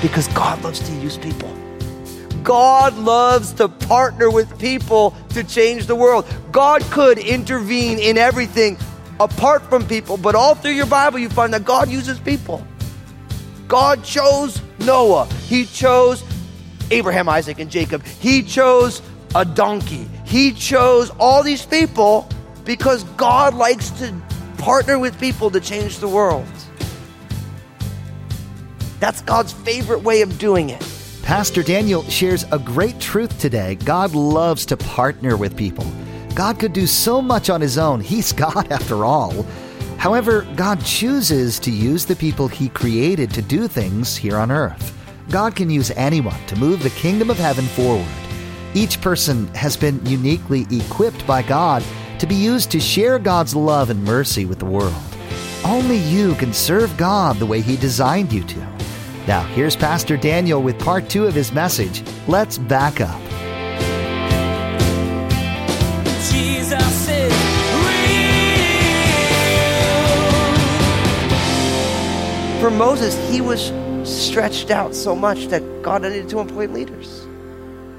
Because God loves to use people. God loves to partner with people to change the world. God could intervene in everything apart from people, but all through your Bible, you find that God uses people. God chose Noah, He chose Abraham, Isaac, and Jacob, He chose a donkey, He chose all these people because God likes to partner with people to change the world. That's God's favorite way of doing it. Pastor Daniel shares a great truth today. God loves to partner with people. God could do so much on his own. He's God after all. However, God chooses to use the people he created to do things here on earth. God can use anyone to move the kingdom of heaven forward. Each person has been uniquely equipped by God to be used to share God's love and mercy with the world. Only you can serve God the way he designed you to. Now, here's Pastor Daniel with part two of his message. Let's back up. Jesus is real. For Moses, he was stretched out so much that God needed to employ leaders.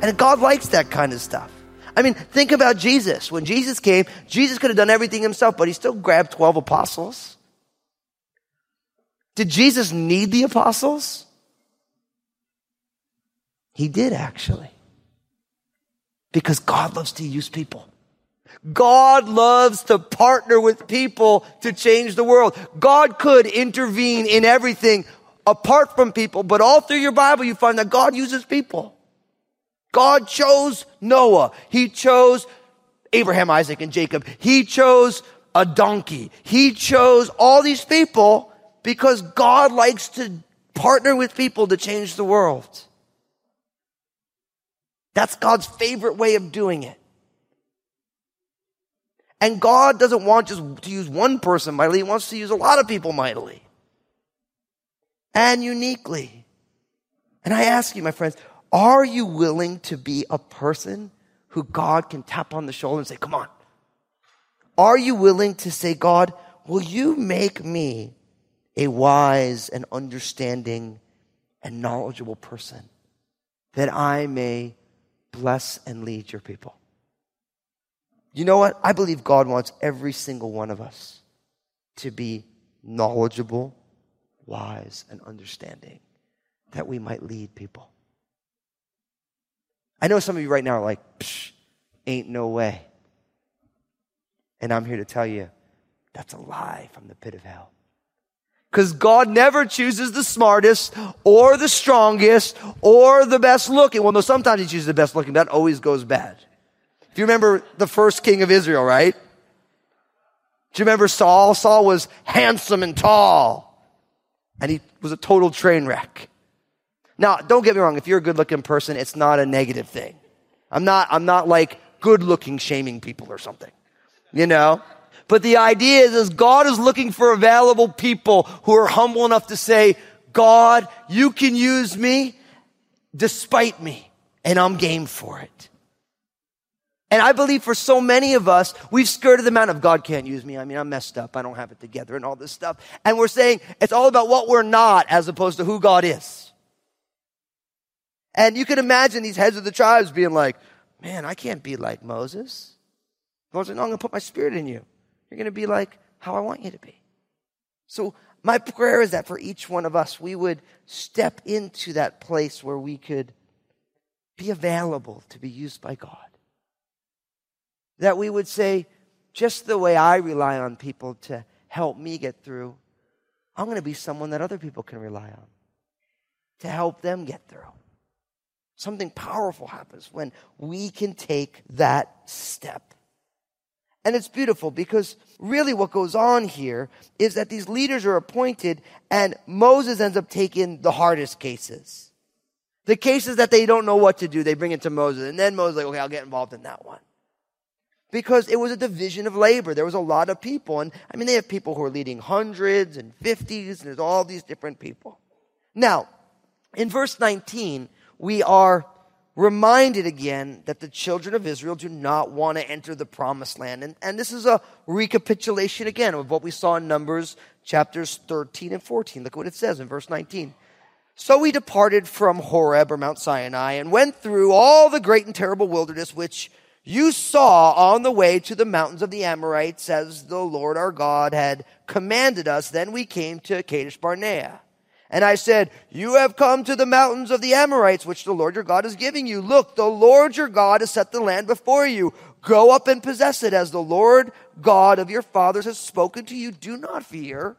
And God likes that kind of stuff. I mean, think about Jesus. When Jesus came, Jesus could have done everything himself, but he still grabbed 12 apostles. Did Jesus need the apostles? He did actually. Because God loves to use people. God loves to partner with people to change the world. God could intervene in everything apart from people, but all through your Bible you find that God uses people. God chose Noah. He chose Abraham, Isaac, and Jacob. He chose a donkey. He chose all these people because God likes to partner with people to change the world. That's God's favorite way of doing it. And God doesn't want just to use one person mightily, He wants to use a lot of people mightily and uniquely. And I ask you, my friends, are you willing to be a person who God can tap on the shoulder and say, Come on? Are you willing to say, God, will you make me a wise and understanding and knowledgeable person that I may bless and lead your people? You know what? I believe God wants every single one of us to be knowledgeable, wise, and understanding that we might lead people. I know some of you right now are like, ain't no way. And I'm here to tell you that's a lie from the pit of hell. Because God never chooses the smartest or the strongest or the best looking. Well, no, sometimes He chooses the best looking. That always goes bad. If you remember the first king of Israel, right? Do you remember Saul? Saul was handsome and tall. And he was a total train wreck. Now, don't get me wrong. If you're a good looking person, it's not a negative thing. I'm not, I'm not like good looking shaming people or something. You know? But the idea is, is God is looking for available people who are humble enough to say, God, you can use me despite me, and I'm game for it. And I believe for so many of us, we've skirted the mountain of God can't use me. I mean, I'm messed up. I don't have it together and all this stuff. And we're saying it's all about what we're not as opposed to who God is. And you can imagine these heads of the tribes being like, man, I can't be like Moses. Like, no, I'm going to put my spirit in you. You're going to be like how I want you to be. So my prayer is that for each one of us, we would step into that place where we could be available to be used by God. That we would say, just the way I rely on people to help me get through, I'm going to be someone that other people can rely on to help them get through. Something powerful happens when we can take that step. And it's beautiful because really what goes on here is that these leaders are appointed and Moses ends up taking the hardest cases. The cases that they don't know what to do, they bring it to Moses. And then Moses is like, okay, I'll get involved in that one. because it was a division of labor. There was a lot of people. And I mean, they have people who are leading hundreds and fifties, and there's all these different people. Now, in verse 19, we are reminded again that the children of Israel do not want to enter the promised land. And, and this is a recapitulation again of what we saw in Numbers chapters 13 and 14. Look what it says in verse 19. So we departed from Horeb or Mount Sinai and went through all the great and terrible wilderness which you saw on the way to the mountains of the Amorites as the Lord our God had commanded us. Then we came to Kadesh Barnea. And I said, You have come to the mountains of the Amorites, which the Lord your God is giving you. Look, the Lord your God has set the land before you. Go up and possess it as the Lord God of your fathers has spoken to you. Do not fear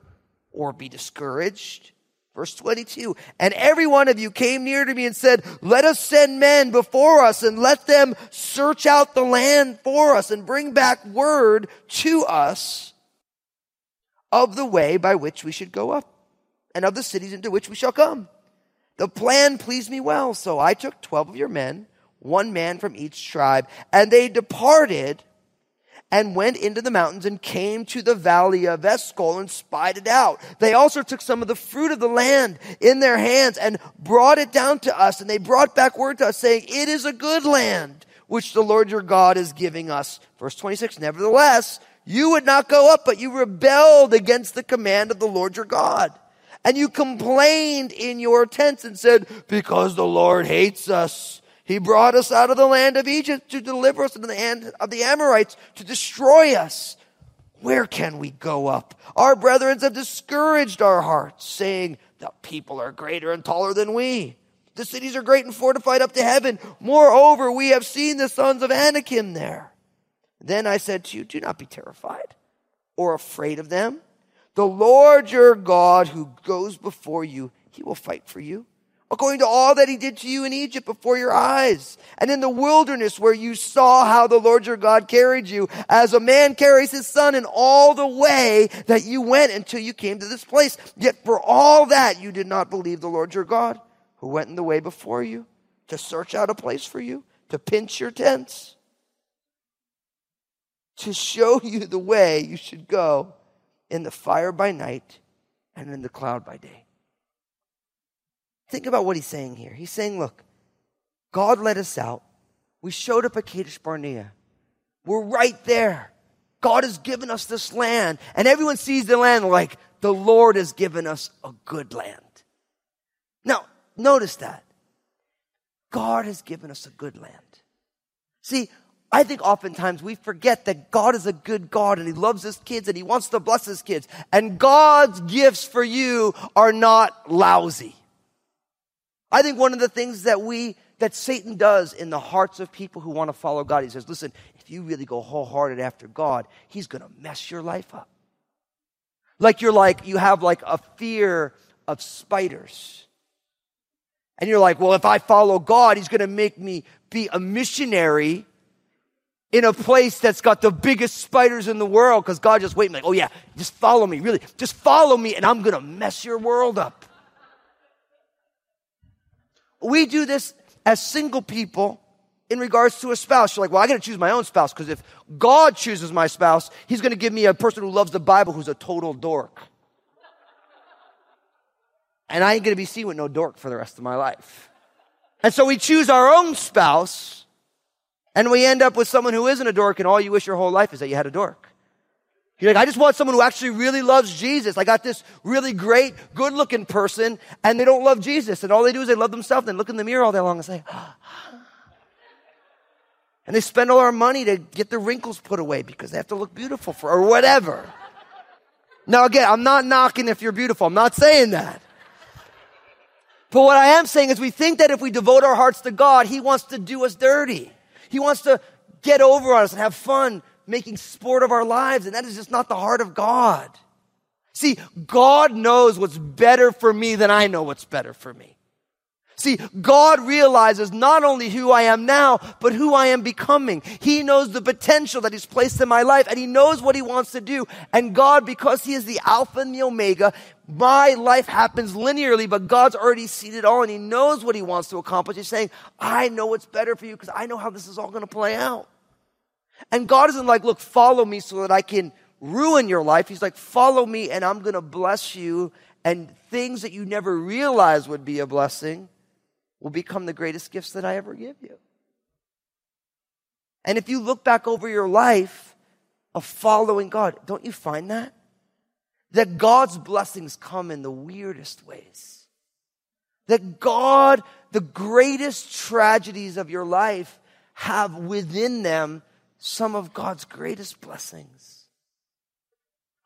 or be discouraged. Verse 22. And every one of you came near to me and said, let us send men before us and let them search out the land for us and bring back word to us of the way by which we should go up and of the cities into which we shall come. The plan pleased me well. So I took 12 of your men, one man from each tribe, and they departed and went into the mountains and came to the valley of Eshcol and spied it out. They also took some of the fruit of the land in their hands and brought it down to us. And they brought back word to us saying, it is a good land which the Lord your God is giving us. Verse 26, nevertheless, you would not go up, but you rebelled against the command of the Lord your God. And you complained in your tents and said, because the Lord hates us he brought us out of the land of Egypt to deliver us into the hand of the Amorites to destroy us. Where can we go up? Our brethren have discouraged our hearts, saying, The people are greater and taller than we. The cities are great and fortified up to heaven. Moreover, we have seen the sons of Anakim there. Then I said to you, Do not be terrified or afraid of them. The Lord your God who goes before you, he will fight for you according to all that he did to you in Egypt before your eyes, and in the wilderness where you saw how the Lord your God carried you, as a man carries his son in all the way that you went until you came to this place. Yet for all that you did not believe the Lord your God, who went in the way before you, to search out a place for you, to pinch your tents, to show you the way you should go in the fire by night and in the cloud by day. Think about what he's saying here. He's saying, look, God let us out. We showed up at Kadesh Barnea. We're right there. God has given us this land. And everyone sees the land like, the Lord has given us a good land. Now, notice that. God has given us a good land. See, I think oftentimes we forget that God is a good God and He loves His kids and He wants to bless His kids. And God's gifts for you are not lousy. I think one of the things that we, that Satan does in the hearts of people who want to follow God, he says, listen, if you really go wholehearted after God, he's going to mess your life up. Like you're like, you have like a fear of spiders. And you're like, well, if I follow God, he's going to make me be a missionary in a place that's got the biggest spiders in the world because God just waiting like, oh yeah, just follow me, really, just follow me and I'm to mess your world up. We do this as single people in regards to a spouse. You're like, well, I got to choose my own spouse because if God chooses my spouse, He's to give me a person who loves the Bible who's a total dork. And I ain't to be seen with no dork for the rest of my life. And so we choose our own spouse and we end up with someone who isn't a dork and all you wish your whole life is that you had a dork. You're like, I just want someone who actually really loves Jesus. I got this really great, good looking person and they don't love Jesus. And all they do is they love themselves and look in the mirror all day long and say, ah. and they spend all our money to get their wrinkles put away because they have to look beautiful for, or whatever. Now again, I'm not knocking if you're beautiful. I'm not saying that. But what I am saying is we think that if we devote our hearts to God, He wants to do us dirty. He wants to get over on us and have fun making sport of our lives, and that is just not the heart of God. See, God knows what's better for me than I know what's better for me. See, God realizes not only who I am now, but who I am becoming. He knows the potential that He's placed in my life and He knows what He wants to do. And God, because He is the Alpha and the Omega, my life happens linearly, but God's already seen it all and He knows what He wants to accomplish. He's saying, I know what's better for you because I know how this is all going to play out. And God isn't like, look, follow me so that I can ruin your life. He's like, follow me and I'm going to bless you. And things that you never realized would be a blessing will become the greatest gifts that I ever give you. And if you look back over your life of following God, don't you find that? That God's blessings come in the weirdest ways. That God, the greatest tragedies of your life, have within them some of God's greatest blessings.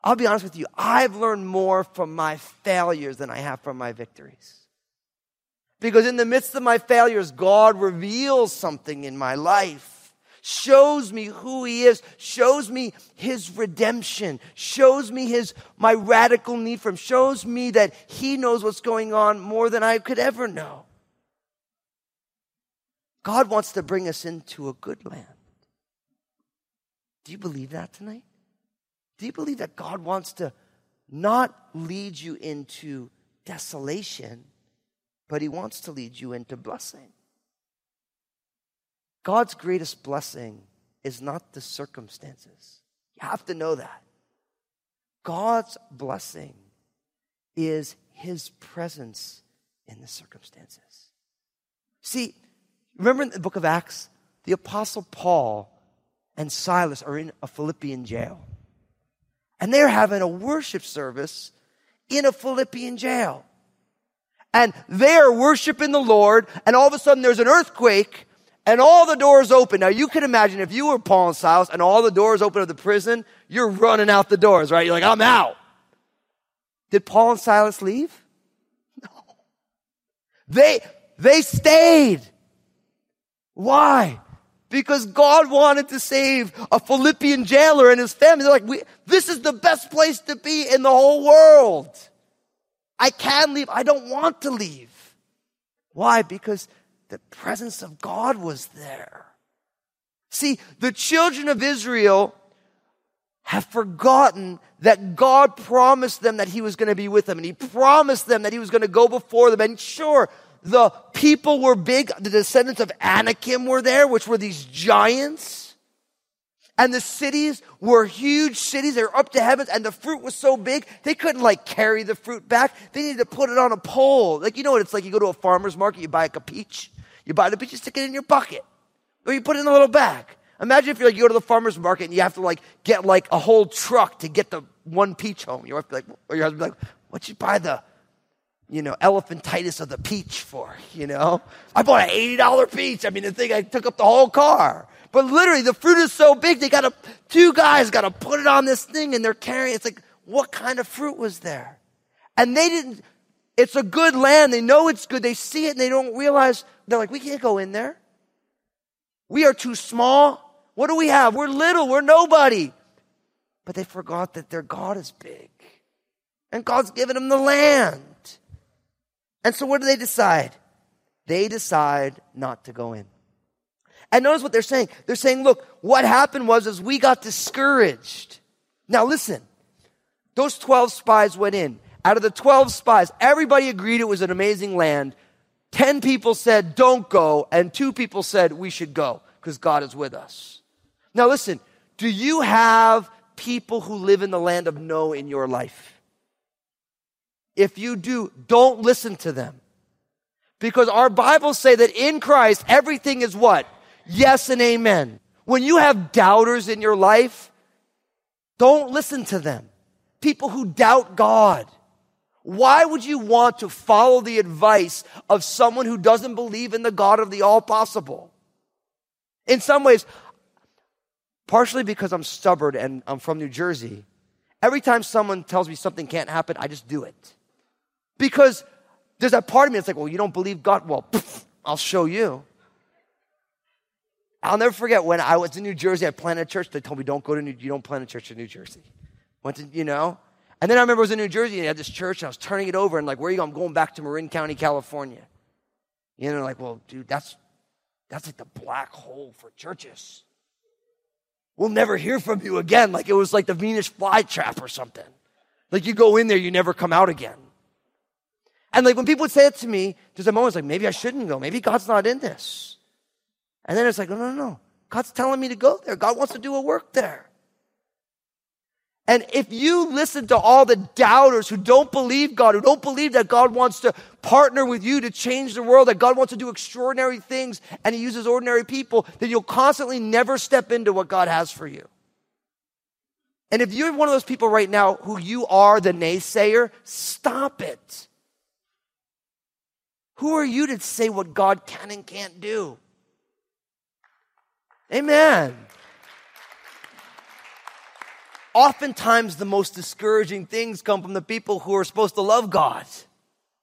I'll be honest with you, I've learned more from my failures than I have from my victories. Because in the midst of my failures, God reveals something in my life, shows me who He is, shows me His redemption, shows me His, my radical need for Him, shows me that He knows what's going on more than I could ever know. God wants to bring us into a good land. Do you believe that tonight? Do you believe that God wants to not lead you into desolation, but He wants to lead you into blessing? God's greatest blessing is not the circumstances. You have to know that. God's blessing is His presence in the circumstances. See, remember in the book of Acts, the Apostle Paul and Silas are in a Philippian jail. And they're having a worship service in a Philippian jail. And they're worshiping the Lord, and all of a sudden there's an earthquake, and all the doors open. Now you can imagine if you were Paul and Silas and all the doors open of the prison, you're running out the doors, right? You're like, I'm out. Did Paul and Silas leave? No. They, they stayed. Why? because God wanted to save a Philippian jailer and his family. They're like, this is the best place to be in the whole world. I can't leave. I don't want to leave. Why? Because the presence of God was there. See, the children of Israel have forgotten that God promised them that He was going to be with them and He promised them that He was going to go before them. And sure, the people were big. The descendants of Anakim were there, which were these giants. And the cities were huge cities. They were up to heavens and the fruit was so big, they couldn't like carry the fruit back. They needed to put it on a pole. Like, you know what it's like? You go to a farmer's market, you buy like a peach. You buy the peach, you stick it in your bucket. Or you put it in a little bag. Imagine if you're like, you go to the farmer's market and you have to like get like a whole truck to get the one peach home. Your wife be like, or your husband be like, what'd you buy the you know, elephantitis of the peach for, you know? I bought an $80 peach. I mean, the thing, I took up the whole car. But literally, the fruit is so big, they gotta, two guys gotta put it on this thing and they're carrying, it's like, what kind of fruit was there? And they didn't, it's a good land. They know it's good. They see it and they don't realize, they're like, we can't go in there. We are too small. What do we have? We're little. We're nobody. But they forgot that their God is big. And God's given them the land. And so what do they decide? They decide not to go in. And notice what they're saying. They're saying, look, what happened was is we got discouraged. Now listen, those 12 spies went in. Out of the 12 spies, everybody agreed it was an amazing land. 10 people said, don't go. And two people said, we should go because God is with us. Now listen, do you have people who live in the land of no in your life? If you do, don't listen to them. Because our Bibles say that in Christ, everything is what? Yes and amen. When you have doubters in your life, don't listen to them. People who doubt God. Why would you want to follow the advice of someone who doesn't believe in the God of the all possible? In some ways, partially because I'm stubborn and I'm from New Jersey, every time someone tells me something can't happen, I just do it. Because there's that part of me that's like, well, you don't believe God? Well, pff, I'll show you. I'll never forget when I was in New Jersey, I planted a church. They told me, don't go to New, you don't plant a church in New Jersey. Went to, you know? And then I remember I was in New Jersey and I had this church and I was turning it over and like, where are you going? I'm going back to Marin County, California. You know, like, well, dude, that's, that's like the black hole for churches. We'll never hear from you again. Like it was like the Venus flytrap or something. Like you go in there, you never come out again. And like when people would say it to me, there's a moment like, maybe I shouldn't go. Maybe God's not in this. And then it's like, no, no, no. God's telling me to go there. God wants to do a work there. And if you listen to all the doubters who don't believe God, who don't believe that God wants to partner with you to change the world, that God wants to do extraordinary things and He uses ordinary people, then you'll constantly never step into what God has for you. And if you're one of those people right now who you are the naysayer, stop it. Who are you to say what God can and can't do? Amen oftentimes the most discouraging things come from the people who are supposed to love God.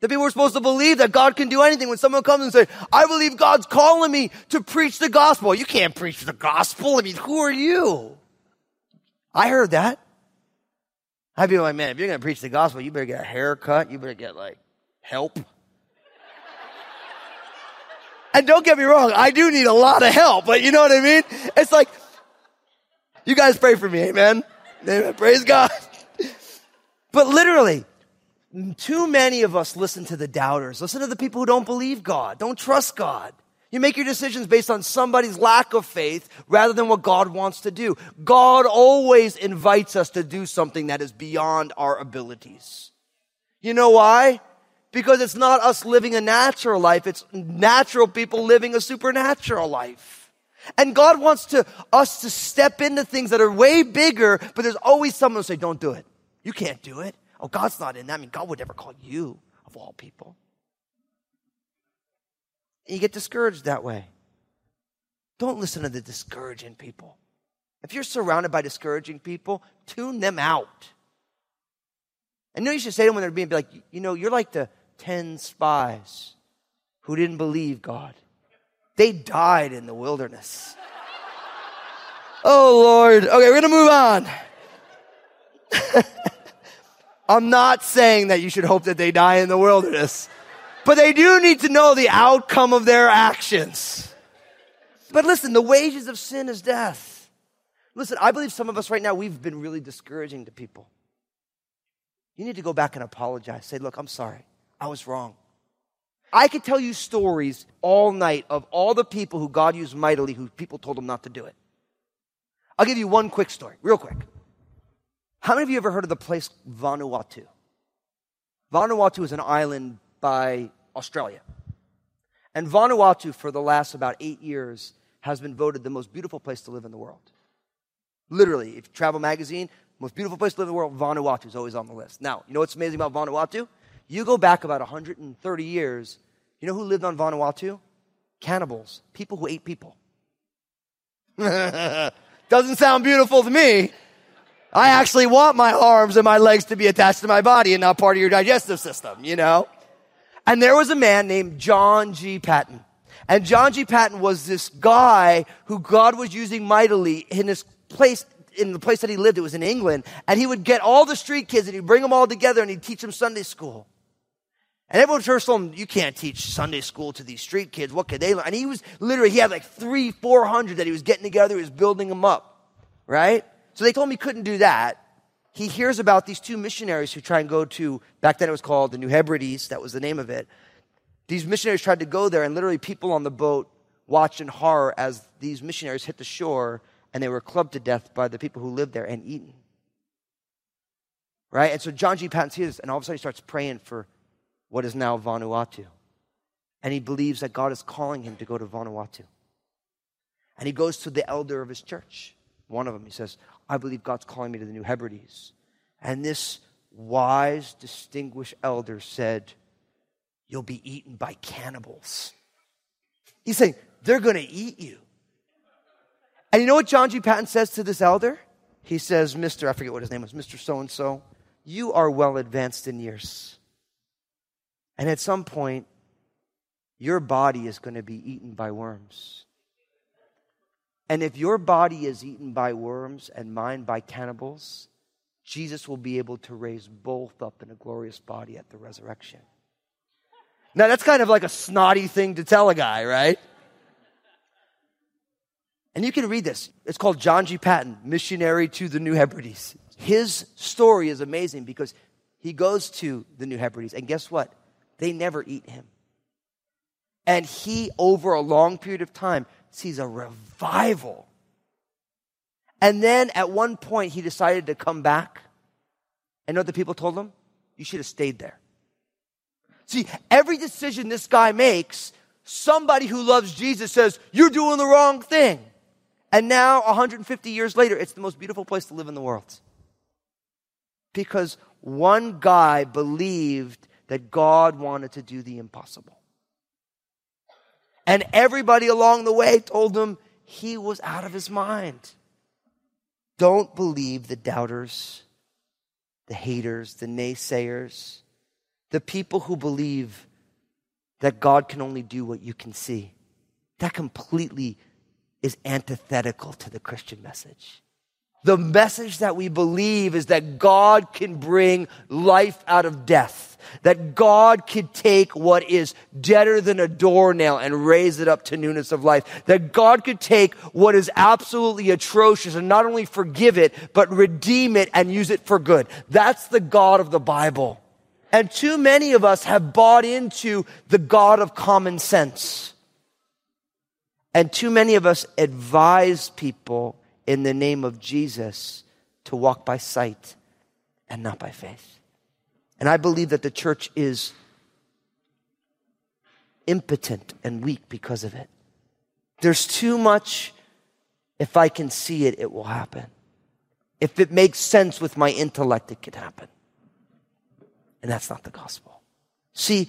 The people who are supposed to believe that God can do anything. When someone comes and says, I believe God's calling me to preach the gospel. You can't preach the gospel. I mean, who are you? I heard that. I'd be like, man, if you're going to preach the gospel, you better get a haircut. You better get like help. And don't get me wrong, I do need a lot of help, but you know what I mean? It's like, you guys pray for me, amen? Amen. Praise God. But literally, too many of us listen to the doubters. Listen to the people who don't believe God, don't trust God. You make your decisions based on somebody's lack of faith rather than what God wants to do. God always invites us to do something that is beyond our abilities. You know why? Because it's not us living a natural life, it's natural people living a supernatural life. And God wants to, us to step into things that are way bigger, but there's always someone who say, don't do it. You can't do it. Oh, God's not in that. I mean, God would never call you of all people. And you get discouraged that way. Don't listen to the discouraging people. If you're surrounded by discouraging people, tune them out. You know you should say to them when they're being be like, you know, you're like the 10 spies who didn't believe God. They died in the wilderness. Oh Lord. Okay, we're gonna move on. I'm not saying that you should hope that they die in the wilderness, but they do need to know the outcome of their actions. But listen, the wages of sin is death. Listen, I believe some of us right now, we've been really discouraging to people. You need to go back and apologize. Say, look, I'm sorry. I was wrong. I could tell you stories all night of all the people who God used mightily who people told them not to do it. I'll give you one quick story, real quick. How many of you ever heard of the place Vanuatu? Vanuatu is an island by Australia. And Vanuatu, for the last about eight years, has been voted the most beautiful place to live in the world. Literally, if Travel Magazine, most beautiful place to live in the world, Vanuatu is always on the list. Now, you know what's amazing about Vanuatu? You go back about 130 years, you know who lived on Vanuatu? Cannibals, people who ate people. Doesn't sound beautiful to me. I actually want my arms and my legs to be attached to my body and not part of your digestive system, you know? And there was a man named John G. Paton. And John G. Paton was this guy who God was using mightily in this place in the place that he lived, it was in England, and he would get all the street kids and he'd bring them all together and he'd teach them Sunday school. And everyone first told him, you can't teach Sunday school to these street kids. What could they learn? And he was literally, he had like three, four hundred that he was getting together. He was building them up. Right? So they told him he couldn't do that. He hears about these two missionaries who try and go to, back then it was called the New Hebrides. That was the name of it. These missionaries tried to go there and literally people on the boat watched in horror as these missionaries hit the shore and they were clubbed to death by the people who lived there and eaten. Right? And so John G. Paton sees this and all of a sudden he starts praying for what is now Vanuatu. And he believes that God is calling him to go to Vanuatu. And he goes to the elder of his church. One of them, he says, I believe God's calling me to the New Hebrides. And this wise, distinguished elder said, You'll be eaten by cannibals. He's saying, They're going to eat you. And you know what John G. Paton says to this elder? He says, Mr. I forget what his name was, Mr. So and so, you are well advanced in years. And at some point, your body is going to be eaten by worms. And if your body is eaten by worms and mine by cannibals, Jesus will be able to raise both up in a glorious body at the resurrection. Now, that's kind of like a snotty thing to tell a guy, right? And you can read this. It's called John G. Paton, Missionary to the New Hebrides. His story is amazing because he goes to the New Hebrides, and guess what? They never eat him. And he, over a long period of time, sees a revival. And then at one point, he decided to come back. And the people told him? You should have stayed there. See, every decision this guy makes, somebody who loves Jesus says, You're doing the wrong thing. And now, 150 years later, it's the most beautiful place to live in the world. Because one guy believed that God wanted to do the impossible. And everybody along the way told him he was out of his mind. Don't believe the doubters, the haters, the naysayers, the people who believe that God can only do what you can see. That completely is antithetical to the Christian message. The message that we believe is that God can bring life out of death. That God can take what is deader than a doornail and raise it up to newness of life. That God could take what is absolutely atrocious and not only forgive it, but redeem it and use it for good. That's the God of the Bible. And too many of us have bought into the God of common sense. And too many of us advise people in the name of Jesus to walk by sight and not by faith. And I believe that the church is impotent and weak because of it. There's too much, if I can see it, it will happen. If it makes sense with my intellect, it can happen. And that's not the gospel. See,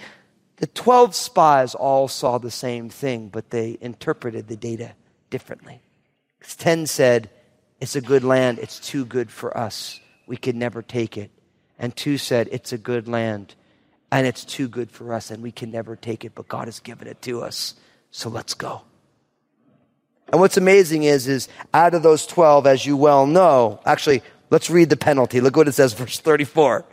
the 12 spies all saw the same thing, but they interpreted the data differently. 10 said, It's a good land, it's too good for us. We could never take it. And 2 said, It's a good land, and it's too good for us, and we can never take it, but God has given it to us. So let's go. And what's amazing is, is out of those 12, as you well know, actually, let's read the penalty. Look what it says, verse 34.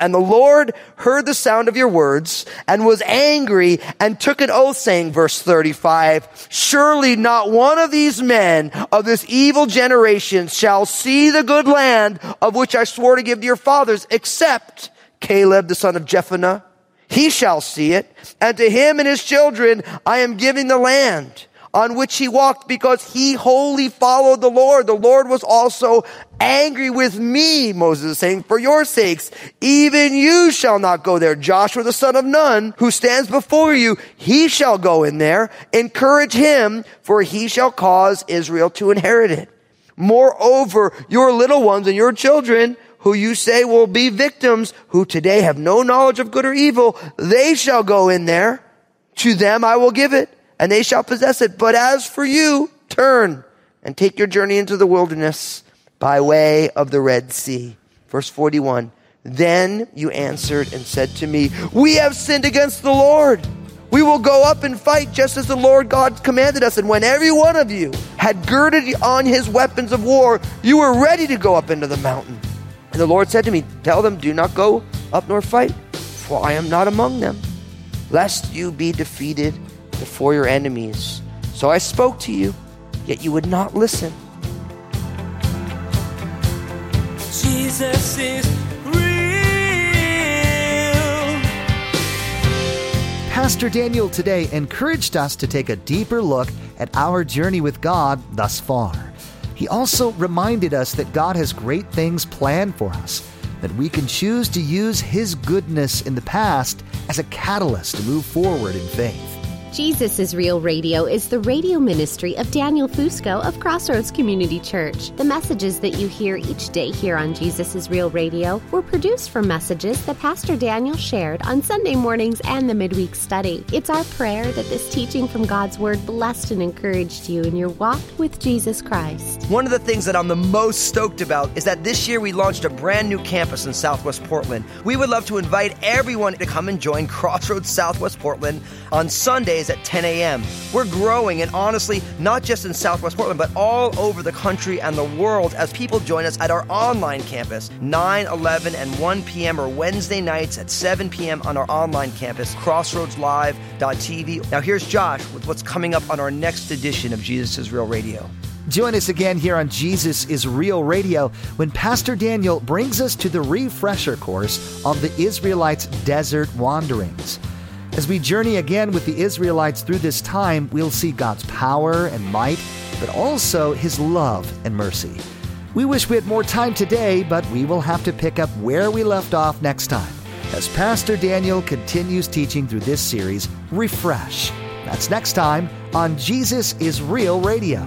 And the Lord heard the sound of your words and was angry and took an oath saying, verse 35, surely not one of these men of this evil generation shall see the good land of which I swore to give to your fathers, except Caleb, the son of Jephunneh. He shall see it, and to him and his children I am giving the land on which he walked because he wholly followed the Lord. The Lord was also angry with me, Moses is saying, for your sakes. Even you shall not go there. Joshua the son of Nun, who stands before you, he shall go in there. Encourage him, for he shall cause Israel to inherit it. Moreover, your little ones and your children, who you say will be victims, who today have no knowledge of good or evil, they shall go in there. To them I will give it and they shall possess it. But as for you, turn and take your journey into the wilderness by way of the Red Sea. Verse 41. Then you answered and said to me, We have sinned against the Lord. We will go up and fight just as the Lord God commanded us. And when every one of you had girded on his weapons of war, you were ready to go up into the mountain. And the Lord said to me, Tell them, do not go up nor fight, for I am not among them, lest you be defeated before your enemies. So I spoke to you, yet you would not listen. Jesus is real. Pastor Daniel today encouraged us to take a deeper look at our journey with God thus far. He also reminded us that God has great things planned for us, that we can choose to use His goodness in the past as a catalyst to move forward in faith. Jesus is Real Radio is the radio ministry of Daniel Fusco of Crossroads Community Church. The messages that you hear each day here on Jesus is Real Radio were produced from messages that Pastor Daniel shared on Sunday mornings and the midweek study. It's our prayer that this teaching from God's Word blessed and encouraged you in your walk with Jesus Christ. One of the things that I'm the most stoked about is that this year we launched a brand new campus in Southwest Portland. We would love to invite everyone to come and join Crossroads Southwest Portland on Sundays at 10 a.m. We're growing, and honestly, not just in Southwest Portland, but all over the country and the world as people join us at our online campus. 9, 11, and 1 p.m. or Wednesday nights at 7 p.m. on our online campus, crossroadslive.tv. Now, here's Josh with what's coming up on our next edition of Jesus is Real Radio. Join us again here on Jesus is Real Radio when Pastor Daniel brings us to the refresher course on the Israelites' desert wanderings. As we journey again with the Israelites through this time, we'll see God's power and might, but also His love and mercy. We wish we had more time today, but we will have to pick up where we left off next time as Pastor Daniel continues teaching through this series, Refresh. That's next time on Jesus is Real Radio.